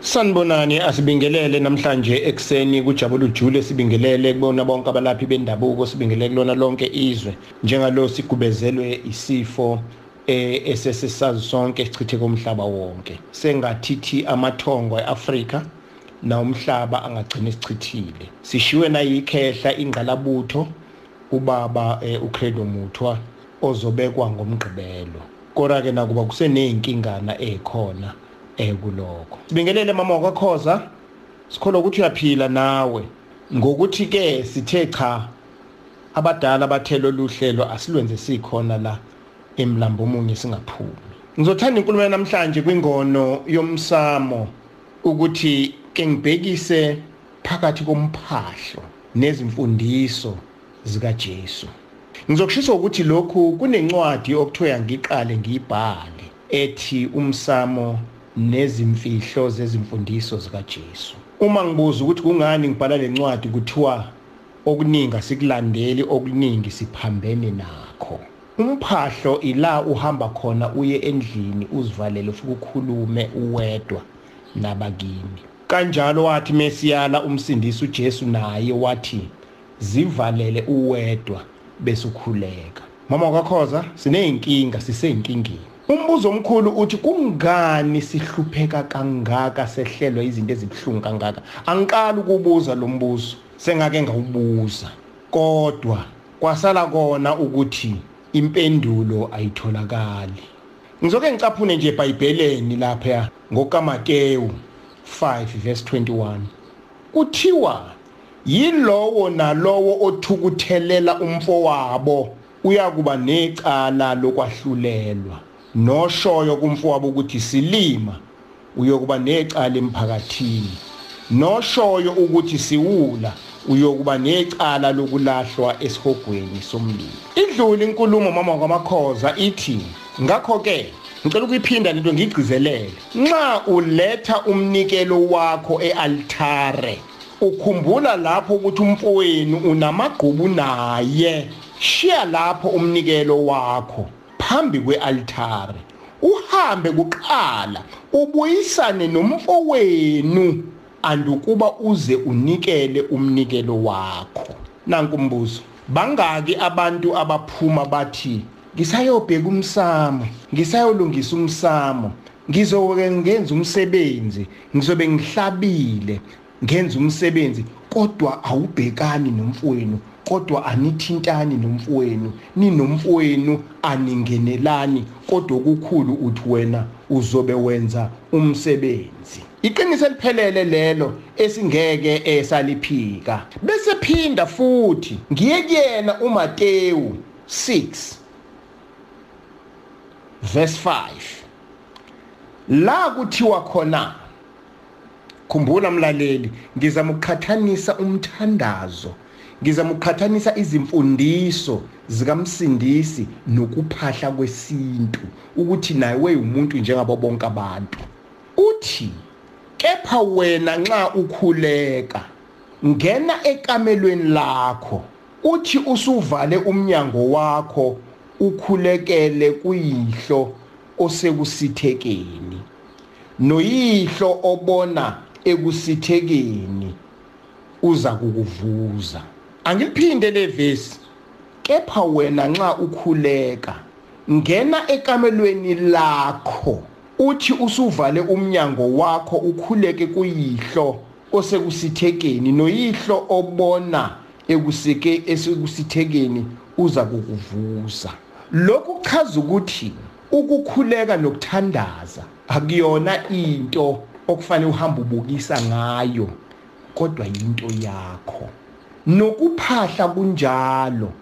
Sanibonani asibingelele namhlanje ekseni kujabula ujule sibingelele kubona bonke abalaphi bendabuko sibingelele kulona lonke izwe. Njengalo sigubezelwe isifo eh esesisazi sonke sichithe komhlaba wonke. Sengathithi amathongo eAfrika na umhlaba angagcina isichithile sishiwe nayikhehla ingqalabutho ubaba eh, uCredo Muthwa ozobekwa ngomgqibelo. Kodwa ke nakuba kuseney'inkingana ezikhona eh kulokho sibingelele mama wakakhoza sikholwa ukuthi uyaphila nawe. Ngokuthi ke sithe cha abadala bathelo luhlelo asilwenze sikhona la emlambo omunye singaphumi. Ngizothanda inkulumo namhlanje kwingono yomsamo ukuthi ke ngibhekise phakathi komphahlo nezimfundiso zika Jesu ngizokushisa ukuthi lokhu kunencwadi okuthiwa ngiqale ngiyibhale ethi umsamo nezimfihlo zezimfundiso zika Jesu uma ngibuza ukuthi kungani ngibhala lencwadi kuthiwa okuningi asikulandeli okuningi siphambene nakho. Umphahlo ila uhamba khona uye endlini uzivalele ufike ukhulume uwedwa nabakini. Kanjalo wathi mesiyala umsindisi uJesu naye wathi zivalele uwedwa bese ukhuleka mama wakakhoza sineyinkinga siseyinkingeni umbuzo omkhulu uthi kungani sihlupheka kangaka sehlelwa izinto ezibhlungu kangaka? Angiqala ukubuza lo mbuzo sengake ngawubuza. Kodwa kwasala kona ukuthi impendulo ayitholakali. Ngizoke ngicaphune nje eBhayibheleni lapha ngokaMateyu 5 verse 21 kuthiwa yilowo nalowo othukuthelela umfowabo uyakuba necala lokwahlulelwa noshoyo kumfowabo ukuthi silima uyokuba necala emphakathini. Noshoyo ukuthi siwula uyokuba necala lokulahlwa esihogweni somlilo. Idlule inkulumo mama kwamakhoza ithi ngakho ke ngicela ukuyiphinda lento ngigcizelele nxa uletha umnikelo wakho ealtare ukhumbula lapho ukuthi umfowenu unamagqubu naye. Shiya lapho umnikelo wakho. Phambi kwealtare uhambe kuqala ubuyisane nomfowenu andukuba uze unikele umnikelo wakho. Nanku umbuzo bangaki abantu abaphuma bathi ngisayobheka umsamo ngisayolungisa umsamo ngizoke ngenza umsebenzi ngizobe ngihlabile ngenza umsebenzi kodwa awubhekani nomfowenu kodwa anithintani nomfowenu ninomfowenu aningenelani kodwa okukhulu uthi wena uzobe wenza umsebenzi. Iqiniso eliphelele lelo esingeke esaliphika. Bese phinda futhi ngiye kuyena uMateyu 6 verse 5 la kuthiwa khona khumbula mlaleli ngizama ukukhathanisa umthandazo ngizama ukukhathanisa izimfundiso zikamsindisi nokuphahla kwesintu ukuthi naye weyimuntu njengabo bonke abantu. Uthi kepha wena nxa ukhuleka ngena ekamelweni lakho uthi usuvale umnyango wakho ukhulekele kuyihlo osekusithekeni noyihlo obona ekusithekeni uza kukuvuza. Angiliphinde levesi kepha wena nxa ukhuleka ngena ekamelweni lakho uthi usuvale umnyango wakho ukhuleke kuyihlo osekusithekeni noyihlo obona ekusike esekusithekeni uza kukuvuza lokhu kuchaza ukuthi ukukhuleka nokuthandaza akuyona into okufanele uhambe ubukisa ngayo kodwa into yakho. Nokuphahla kunjalo.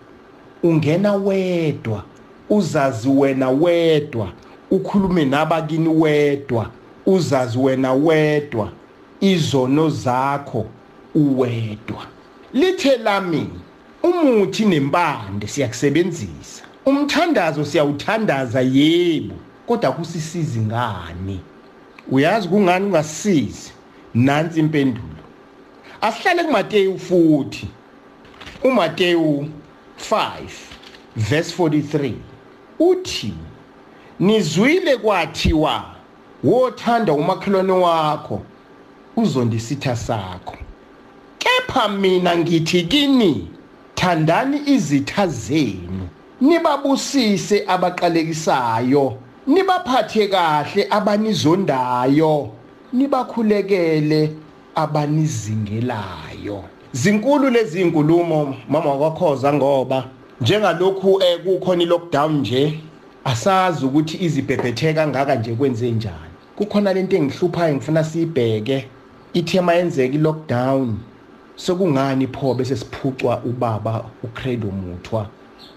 Ungena wedwa uzazi wena wedwa ukhulume nabakini wedwa uzazi wena wedwa izono zakho uwedwa. Lithe lami umuthi nempande siyakusebenzisa. Umthandazo siyawuthandaza yebo kodwa kusisizi ngani? Uyazi kungani ungasisizi nansi impendulo. Asihlale kuMateyu futhi. uMateyu 5 verse 43 uthi nizwile kwathiwa wothanda umakhelwane wakho uzondisitha sakho. Kepha mina ngithi kini thandani izitha zenu nibabusise abaqalekisayo nibaphathe kahle abanizondayo nibakhulekele abanizingelayo. Zinkulu lezi inkulumo mama wakhoza ngoba njengalokhu ekukhona ilockdown nje asazi ukuthi izibhebhethe kangaka nje kwenze njani. Kukhona lento engihluphayo ngifuna siyibheke. Ithema yenzeka ilockdown sokungani pho bese siphucwa ubaba uCredo Muthwa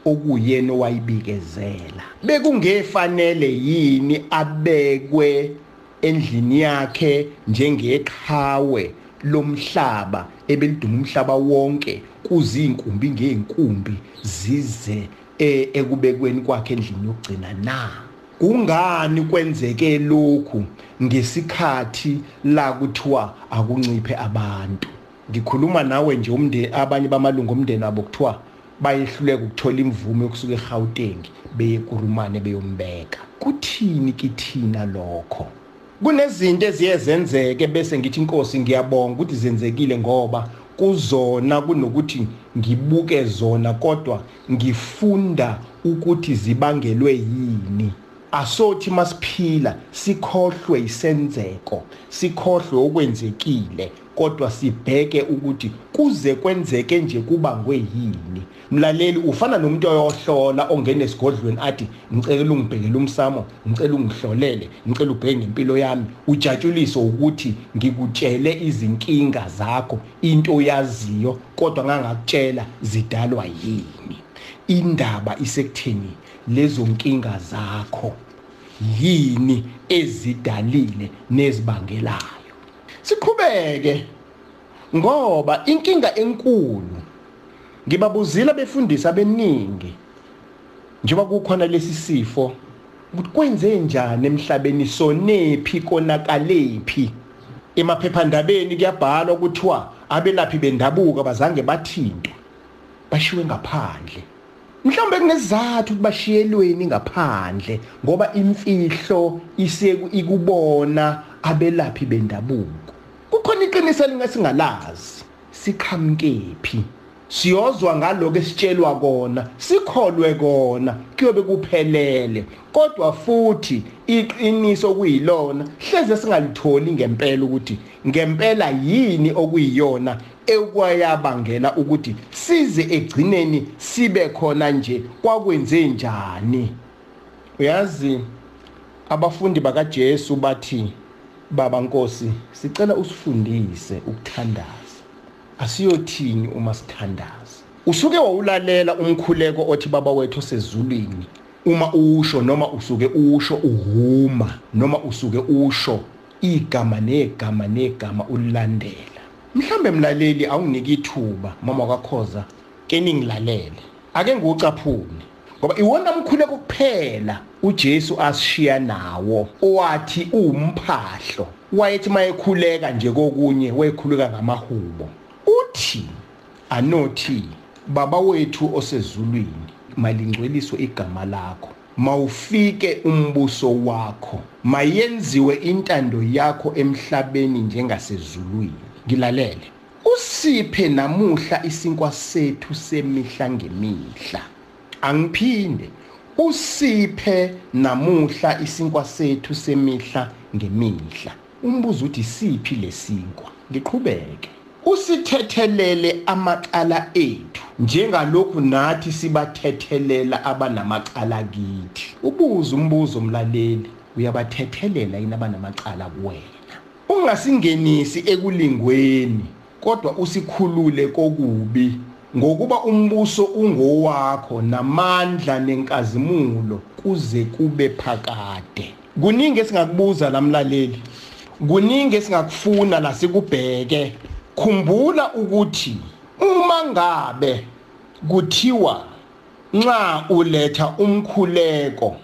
okuyena owayibikezela? Bekungefanele yini abekwe endlini yakhe njengeqhawe lomhlaba ebeliduma umhlaba wonke kuzinkumbi ngeenkumbi zize ekubekweni kwakhe endlini yokugcina na? Kungani kwenzeke lokhu ngesikhathi la kuthiwa akunciphe abantu? Ngikhuluma nawe nje umndeni abanye bamalungu omndeni abo kuthiwa bayehluleka ukuthola imvume yokusuka eGauteng beye kuRumane beyombeka. Kuthini kithina lokho? Kunezinto eziye zenzeke bese ngithi inkosi ngiyabonga ukuthi zenzekile ngoba kuzona kunokuthi ngibuke zona kodwa ngifunda ukuthi zibangelwe yini. Asothi masiphila sikhohlwe isenzeko sikhohlwe okwenzekile. Kodwa sibheke ukuthi kuze kwenzeke nje kubangwe yini mlaleli ufana nomuntu oyohlola ongena esigodlweni athi ngicela ungibhekele umsamo ngicela ungihlolele ngicela ubheke ngempilo yami. Ujatshuliso ukuthi ngikutshele izinkinga zakho into oyaziyo kodwa ngangakutshela zidalwa yini. Indaba isekutheni lezo nkinga zakho yini ezidalile nezibangelayo? Siqhubeke ngoba inkinga enkulu ngibabuzile befundisa beningi njengoba kukhona lesi sifo ukuthi kwenze njani emhlabeni sonephi konakalephi? Emaphephandabeni kuyabhalwa ukuthiwa abelaphi bendabuko abazange bathintwa bashiwe ngaphandle. Mhlawumbe kunesizathu ukuthi bashiyelweni ngaphandle ngoba imfihlo iseku ikubona abelaphi bendabuko. Iqiniso elingasingalazi siqhamukephi siyozwa ngaloko esitshelwa kona sikholwe kona kuyobe kuphelele kodwa futhi iqiniso kuyilona hleze singalitholi ngempela ukuthi ngempela yini okuyiyona ekwayabangela ukuthi size egcineni sibe khona nje kwakwenze njani? Uyazi abafundi bakaJesu bathi baba Nkosi sicela usifundise ukuthandaza. Asiyothini uma sithandaza? Usuke wawulalela umkhuleko othi baba wethu osezulwini. Uma usho noma usuke usho uhuma. Noma usuke usho igama negama negama ulilandela. Mhlambe mlaleli awunginiki ithuba. Mama kwakhoza ke ningilalele ake ngucaphune ngoba iwona mkhuleko kuphela uJesu asishiya nawo owathi umphahlo wayethi mayekhuleka nje kokunye wayekhuleka ngamahubo. Uthi anothi baba wethu osezulwini malingcweliswe igama lakho. Mawufike umbuso wakho mayenziwe intando yakho emhlabeni njengasezulwini. Ngilalele. Usiphe namuhla isinkwa sethu semihla ngemihla. Angiphinde. Usiphe namuhla isinkwa sethu semihla ngemihla. Umbuzo uthi siphi lesinkwa ngiqhubeke. Usithethelele amacala ethu. Njengalokhu nathi sibathethelela abanamacala kithi. Ubuza umbuzo umlaleli uyabathethelela yini abanamacala kuwena? Ungasingenisi ekulingweni kodwa usikhulule kokubi. Ngokuba umbuso ungowakho namandla nenkazimulo kuze kube phakade. Kuningi esingakubuza lamlaleli kuningi esingakufuna la sikubheke. Khumbula ukuthi uma ngabe kuthiwa nxa uletha umkhuleko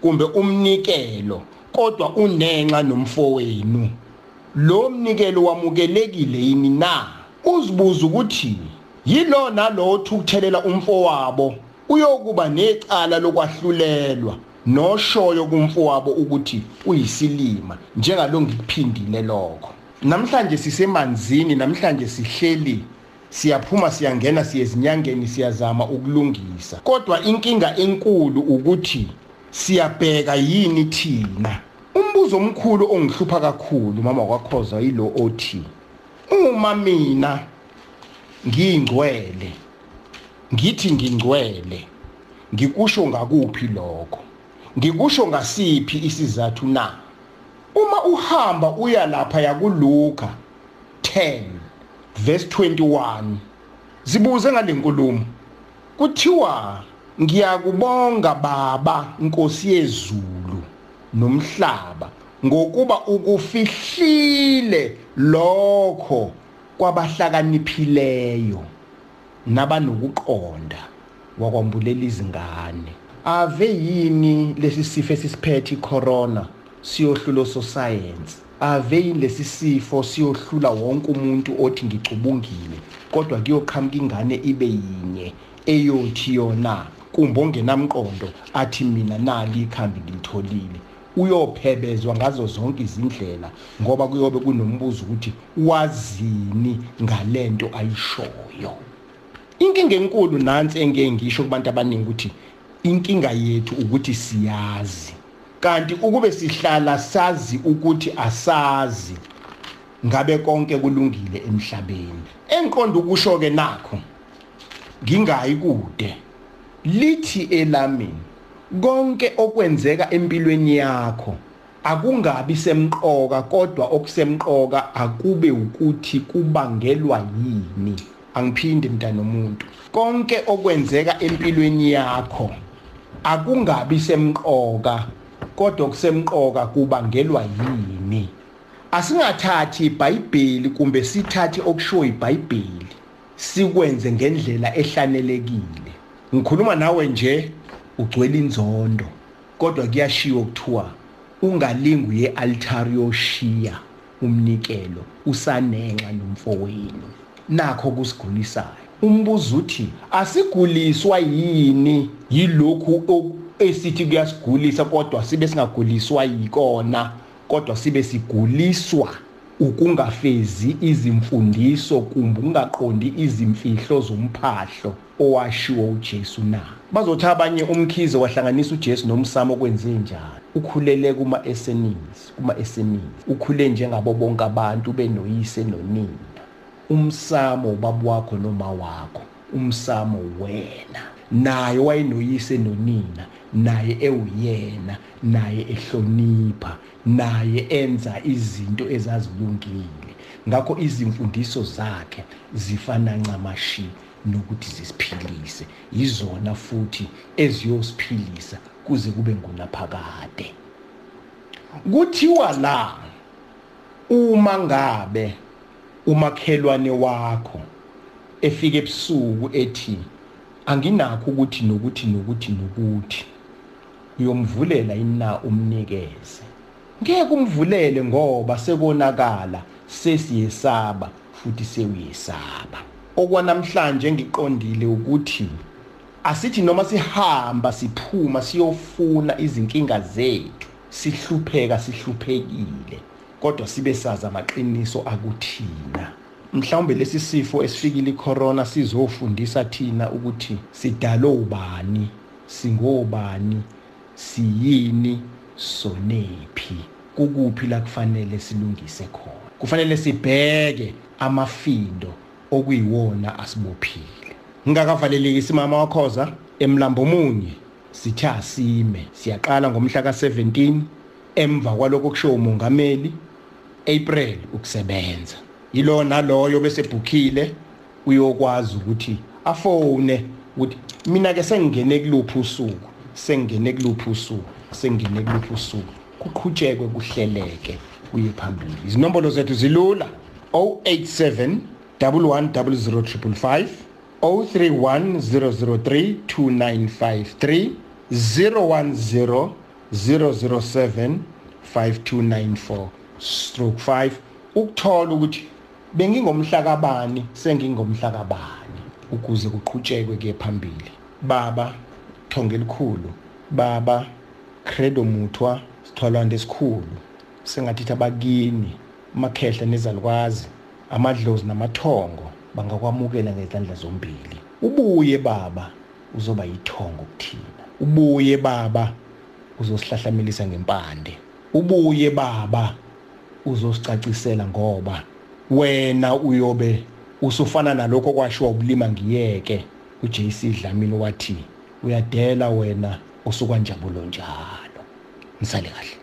kumbe umnikelo kodwa unenxa nomfowenu lo mnikelo wamukelekile yini na? Uzibuza ukuthi yilo nalo othukuthelela umfowabo. Uyokuba necala lokwahlulelwa noshoyo kumfowabo ukuthi uyisilima njengalo ngikuphindile lokho. Namhlanje sisemanzini namhlanje sihleli siyaphuma siyangena siyezinyangeni siyazama ukulungisa. Kodwa inkinga enkulu ukuthi siyabheka yini thina? Umbuzo omkhulu ongihlupha kakhulu mama kwakhoza yilo othi uma mina ngiyingcwele ngithi ngingcwele. Ngikusho ngakuphi lokho? Ngikusho ngasiphi isizathu na? Uma uhamba uya lapha yakuluka 10 verse 21 zibuze ngalenkulumo kuthiwa ngiyakubonga baba inkosi yezulu nomhlaba ngokuba ukufihlile lokho kwabahlakaniphileyo nabanokuqonda wakwambulela izingane. Ave yini lesi sifo esisiphethe icorona siyohlulo soscience ave yini lesi sifo siyohlula wonke umuntu othi ngicubungile kodwa kuyoqhamuka ingane ibe yinye eyothi yona? Kumbe ongenamqondo athi mina nali ikhambi ngilitholile. Uyophebezwa ngazo zonke izindlela ngoba kuyobe kunombuzo ukuthi wazini ngalento ayishoyo. Inkinga enkulu nansi engeke ngisho kubantu abaningi ukuthi inkinga yethu ukuthi siyazi. Kanti ukube sihlala sazi ukuthi asazi ngabe konke kulungile emhlabeni. Enqonda ukusho ke nakho ngingayi kude. Lithi elamini konke okwenzeka empilweni yakho akungabi semqoka kodwa okusemqoka akube ukuthi kubangelwa yini. Angiphinde mntana omuntu konke okwenzeka empilweni yakho akungabi semqoka kodwa kusemqoka kubangelwa yini. Asingathathi iBhayibheli kumbe sithathe okushiwo iBhayibheli sikwenze ngendlela ehlanelekile. Ngikhuluma nawe nje. Ugcwele inzondo kodwa kuyashiwo kuthiwa ungalingi ye-altari yoshiya umnikelo usanenxa nomfowenu. Nakho kusigulisayo umbuzo uthi asiguliswa yini? Yilokhu esithi kuyasigulisa kodwa sibe singaguliswa yikona kodwa sibe siguliswa. Ukungafezi izimfundiso kumbe ungaqondi izimfihlo zomphahlo owashiwo uJesu na? Bazothi abanye umkhize wahlanganisa uJesu nomsamo okwenze njani? Ukhulele kuma SNEs kuma SMEs ukhule njengabo bonke abantu benoyise nonina. Umsamo ubaba wakho noma wakho umsamo wena. Naye wayenoyise nonina. Naye ewuyena naye ehlonipha naye enza izinto ezazilungile. Ngakho izimfundiso zakhe zifana ncamashi nokuthi zisiphilise. Yizona futhi eziyosiphilisa kuze kube ngunaphakade kuthiwa la uma ngabe umakhelwane wakho efika ebusuku ethi anginakho ukuthi nokuthi nokuthi nokuthi uyomvulela ina umnikeze. Ngeke umvulele ngoba sekonakala sesiyesaba futhi sewuyesaba. Okwanamhlanje ngiqondile ukuthi asithi noma sihamba siphuma siyofuna izinkinga zethu sihlupheka sihluphekile kodwa sibe sazi amaqiniso akuthina. Mhlawumbe lesi sifo esifikile icorona sizofundisa thina ukuthi sidalo ubani singobani siyini sonephi? Kukuphi la kufanele silungise khona? Kufanele sibheke amafindo okuyiwona asibophile. Ngingakavalelekisi mama wakhoza emlambo munye sithi asime. Siyaqala ngomhla ka17 emva kwaloko kusho umongameli April ukusebenza. Yilo naloyo bese bhukhile uyokwazi ukuthi afone ukuthi mina ke sengingene kuluphi usuku? Sengingene kuluphi usuku sengingene kuluphi usuku. Kuqhutshekwe kuhleleke kuye phambili. Izinombolo zethu zilula. 087 110055 031 003 2953 010 007 5294 stroke 5 ukuthola ukuthi bengingomhla kabani sengingomhla kabani ukuze kuqhutshekwe ke phambili. Baba thonge elikhulu. Baba credo muthwa sithwalwa ndesikhulu. Sengathi abakini makhehla nezalukwazi amadlozi namathongo bangakwamukela ngezandla zombili. Ubuye baba uzoba yithongo kuthina. Ubuye baba uzosihlahlamelisa ngempande. Ubuye baba uzosicacisela ngoba wena uyobe usufana nalokho kwashiwa ubulima ngiyeke. uJC Dlamini wathi uyadela wena usukwanjabulo njalo. Nisale kahle.